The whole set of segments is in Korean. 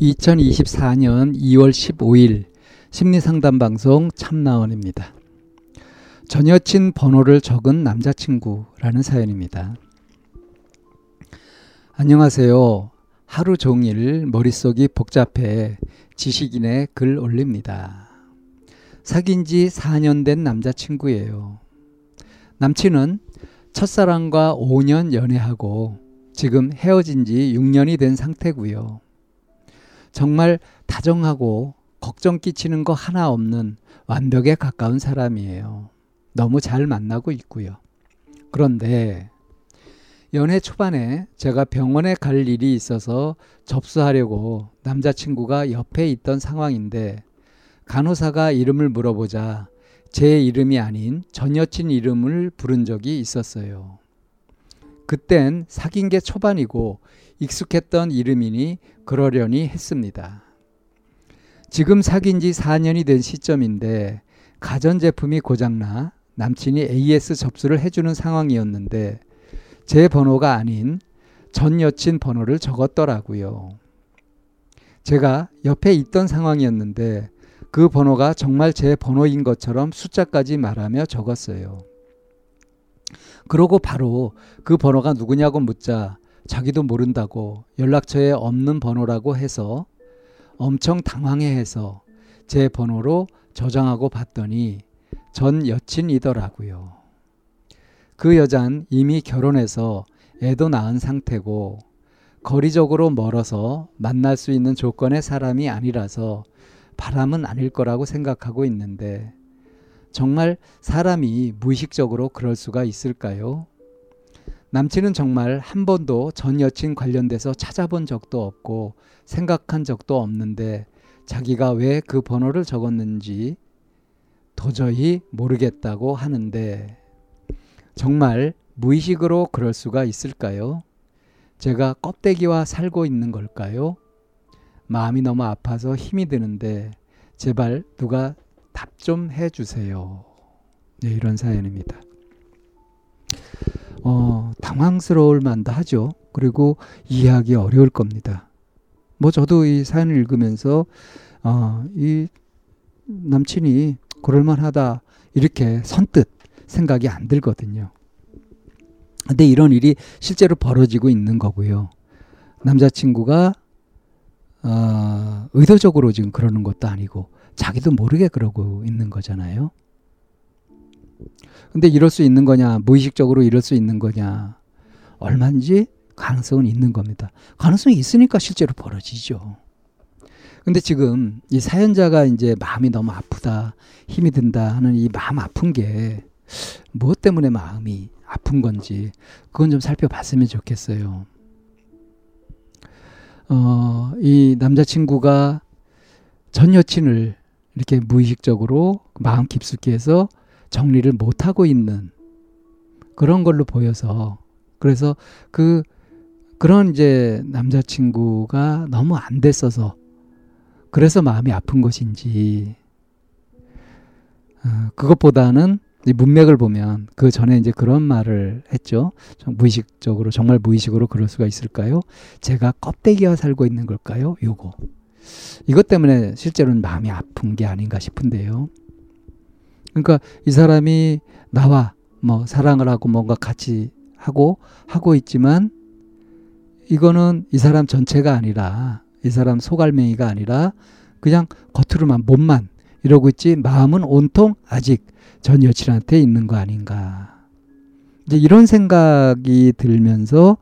2024년 2월 15일 심리상담 방송 참나원입니다. 전 여친 번호를 적은 남자친구라는 사연입니다. 안녕하세요. 하루 종일 머릿속이 복잡해 지식인의 글 올립니다. 사귄 지 4년 된 남자친구예요. 남친은 첫사랑과 5년 연애하고 지금 헤어진 지 6년이 된 상태고요. 정말 다정하고 걱정 끼치는 거 하나 없는 완벽에 가까운 사람이에요. 너무 잘 만나고 있고요. 그런데 연애 초반에 제가 병원에 갈 일이 있어서 접수하려고 남자친구가 옆에 있던 상황인데 간호사가 이름을 물어보자 제 이름이 아닌 전 여친 이름을 부른 적이 있었어요. 그땐 사귄 게 초반이고 익숙했던 이름이니 그러려니 했습니다. 지금 사귄 지 4년이 된 시점인데 가전제품이 고장나 남친이 AS 접수를 해주는 상황이었는데 제 번호가 아닌 전 여친 번호를 적었더라고요. 제가 옆에 있던 상황이었는데 그 번호가 정말 제 번호인 것처럼 숫자까지 말하며 적었어요. 그러고 바로 그 번호가 누구냐고 묻자 자기도 모른다고 연락처에 없는 번호라고 해서 엄청 당황해해서 제 번호로 저장하고 봤더니 전 여친이더라고요. 그 여잔 이미 결혼해서 애도 낳은 상태고 거리적으로 멀어서 만날 수 있는 조건의 사람이 아니라서 바람은 아닐 거라고 생각하고 있는데 정말 사람이 무의식적으로 그럴 수가 있을까요? 남친은 정말 한 번도 전 여친 관련돼서 찾아본 적도 없고 생각한 적도 없는데 자기가 왜 그 번호를 적었는지 도저히 모르겠다고 하는데 정말 무의식으로 그럴 수가 있을까요? 제가 껍데기와 살고 있는 걸까요? 마음이 너무 아파서 힘이 드는데 제발 누가 답 좀 해주세요. 네, 이런 사연입니다. 어, 당황스러울 만도 하죠. 그리고 이해하기 어려울 겁니다. 뭐 저도 이 사연을 읽으면서 어, 이 남친이 그럴만하다 이렇게 선뜻 생각이 안 들거든요. 근데 이런 일이 실제로 벌어지고 있는 거고요. 남자친구가 어, 의도적으로 지금 그러는 것도 아니고 자기도 모르게 그러고 있는 거잖아요. 근데 이럴 수 있는 거냐, 무의식적으로 이럴 수 있는 거냐, 얼마인지 가능성은 있는 겁니다. 가능성이 있으니까 실제로 벌어지죠. 근데 지금 이 사연자가 이제 마음이 너무 아프다, 힘이 든다 하는 이 마음 아픈 게 무엇 때문에 마음이 아픈 건지 그건 좀 살펴봤으면 좋겠어요. 어, 이 남자친구가 전 여친을 이렇게 무의식적으로 마음 깊숙이 해서 정리를 못하고 있는 그런 걸로 보여서 그래서 그 그런 이제 남자친구가 너무 안 됐어서 그래서 마음이 아픈 것인지 어, 그것보다는 문맥을 보면 그 전에 이제 그런 말을 했죠. 무의식적으로 정말 무의식으로 그럴 수가 있을까요? 제가 껍데기와 살고 있는 걸까요? 요거 이것 때문에 실제로는 마음이 아픈 게 아닌가 싶은데요. 그러니까 이 사람이 나와 뭐 사랑을 하고 뭔가 같이 하고 하고 있지만 이거는 이 사람 전체가 아니라 이 사람 소갈맹이가 아니라 그냥 겉으로만 몸만 이러고 있지 마음은 온통 아직 전 여친한테 있는 거 아닌가. 이제 이런 생각이 들면서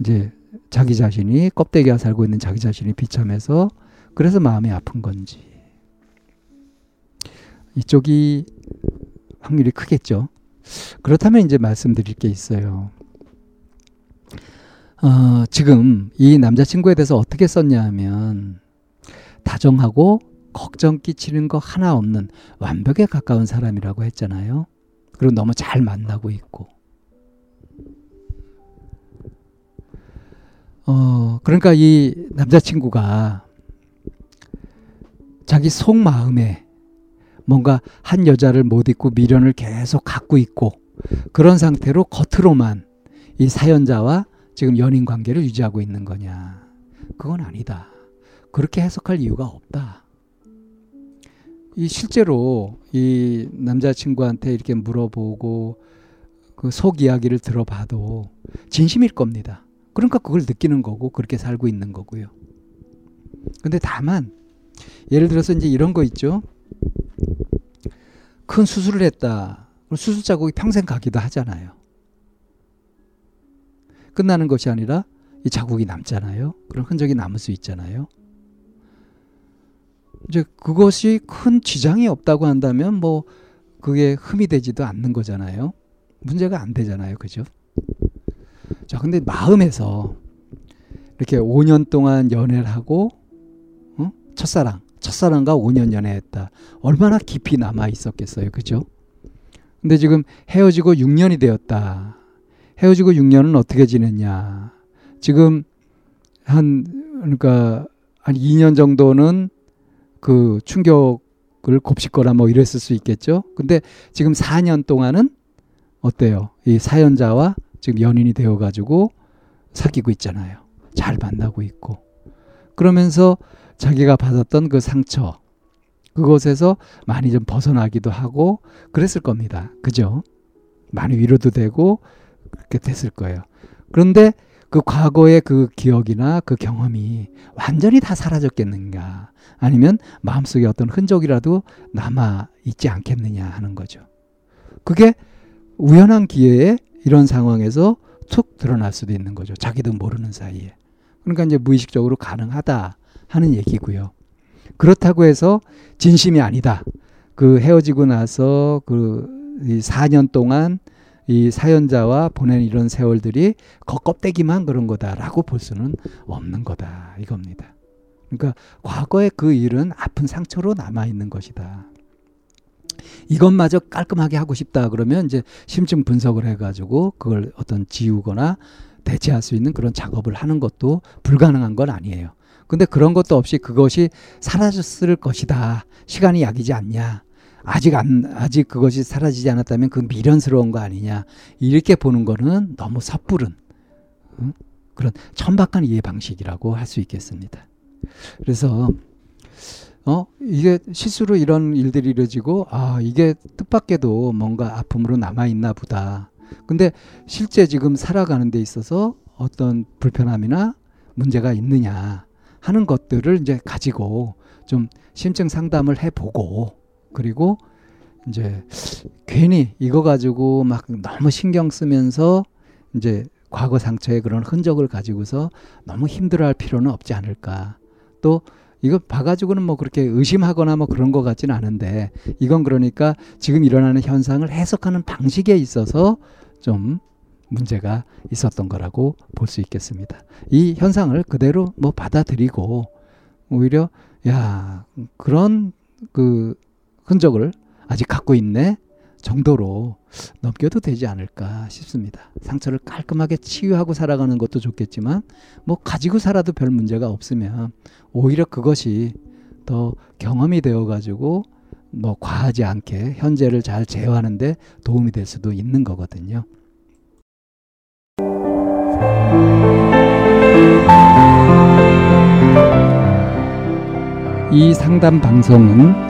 이제 자기 자신이 껍데기가 살고 있는 자기 자신이 비참해서 그래서 마음이 아픈 건지 이쪽이 확률이 크겠죠. 그렇다면 이제 말씀드릴 게 있어요. 어, 지금 이 남자친구에 대해서 어떻게 썼냐 하면 다정하고 걱정 끼치는 거 하나 없는 완벽에 가까운 사람이라고 했잖아요. 그리고 너무 잘 만나고 있고. 어, 그러니까 이 남자친구가 자기 속마음에 뭔가 한 여자를 못 잊고 미련을 계속 갖고 있고 그런 상태로 겉으로만 이 사연자와 지금 연인 관계를 유지하고 있는 거냐. 그건 아니다. 그렇게 해석할 이유가 없다. 이 실제로 이 남자친구한테 이렇게 물어보고 그 속 이야기를 들어봐도 진심일 겁니다. 그러니까 그걸 느끼는 거고 그렇게 살고 있는 거고요. 근데 다만 예를 들어서 이제 이런 거 있죠. 큰 수술을 했다. 수술 자국이 평생 가기도 하잖아요. 끝나는 것이 아니라 이 자국이 남잖아요. 그런 흔적이 남을 수 있잖아요. 이제 그것이 큰 지장이 없다고 한다면 뭐 그게 흠이 되지도 않는 거잖아요. 문제가 안 되잖아요. 그죠? 자, 근데 마음에서 이렇게 5년 동안 연애를 하고 어? 첫사랑, 첫사랑과 5년 연애했다. 얼마나 깊이 남아 있었겠어요. 그죠? 근데 지금 헤어지고 6년이 되었다. 헤어지고 6년은 어떻게 지냈냐? 지금 한 그러니까 한 2년 정도는 그 충격을 곱씹거나 뭐 이랬을 수 있겠죠. 근데 지금 4년 동안은 어때요? 이 사연자와 지금 연인이 되어 가지고 사귀고 있잖아요. 잘 만나고 있고. 그러면서 자기가 받았던 그 상처 그곳에서 많이 좀 벗어나기도 하고 그랬을 겁니다. 그죠? 많이 위로도 되고 그렇게 됐을 거예요. 그런데 그 과거의 그 기억이나 그 경험이 완전히 다 사라졌겠는가? 아니면 마음속에 어떤 흔적이라도 남아 있지 않겠느냐 하는 거죠. 그게 우연한 기회에 이런 상황에서 툭 드러날 수도 있는 거죠. 자기도 모르는 사이에. 그러니까 이제 무의식적으로 가능하다 하는 얘기고요. 그렇다고 해서 진심이 아니다. 그 헤어지고 나서 그 4년 동안 이 사연자와 보낸 이런 세월들이 겉껍데기만 그런 거다라고 볼 수는 없는 거다 이겁니다. 그러니까 과거의 그 일은 아픈 상처로 남아 있는 것이다. 이것마저 깔끔하게 하고 싶다 그러면 이제 심층 분석을 해가지고 그걸 어떤 지우거나 대체할 수 있는 그런 작업을 하는 것도 불가능한 건 아니에요. 근데 그런 것도 없이 그것이 사라졌을 것이다. 시간이 약이지 않냐. 아직 안 아직 그것이 사라지지 않았다면 그 미련스러운 거 아니냐. 이렇게 보는 거는 너무 섣부른 응? 그런 천박한 이해 방식이라고 할 수 있겠습니다. 그래서 어 이게 실수로 이런 일들이 이루어지고 아 이게 뜻밖에도 뭔가 아픔으로 남아 있나 보다. 근데 실제 지금 살아가는 데 있어서 어떤 불편함이나 문제가 있느냐 하는 것들을 이제 가지고 좀 심층 상담을 해보고 그리고 이제 괜히 이거 가지고 막 너무 신경 쓰면서 이제 과거 상처의 그런 흔적을 가지고서 너무 힘들어할 필요는 없지 않을까. 또 이거 봐가지고는 뭐 그렇게 의심하거나 뭐 그런 것 같지는 않은데 이건 그러니까 지금 일어나는 현상을 해석하는 방식에 있어서 좀 문제가 있었던 거라고 볼 수 있겠습니다. 이 현상을 그대로 뭐 받아들이고 오히려 야 그런 그 흔적을 아직 갖고 있네 정도로 넘겨도 되지 않을까 싶습니다. 상처를 깔끔하게 치유하고 살아가는 것도 좋겠지만 뭐 가지고 살아도 별 문제가 없으면 오히려 그것이 더 경험이 되어 가지고 뭐 과하지 않게 현재를 잘 제어하는데 도움이 될 수도 있는 거거든요. 이 상담 방송은